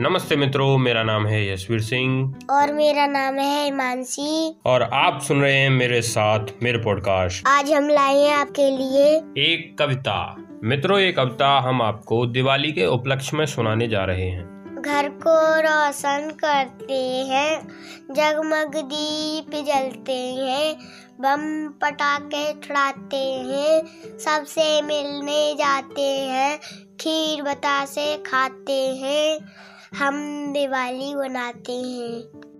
नमस्ते मित्रों मेरा नाम है यशवीर सिंह। और मेरा नाम है हिमांशी। और आप सुन रहे हैं मेरे साथ मेरे पॉडकास्ट आज हम लाए हैं आपके लिए। एक कविता। मित्रों ये कविता हम आपको दिवाली के उपलक्ष्य में सुनाने जा रहे हैं। घर को रोशन करते हैं जगमग दीप जलते हैं बम पटाखे छुड़ाते हैं सबसे मिलने जाते हैं खीर बतासे खाते हैं। हम दिवाली मनाते हैं।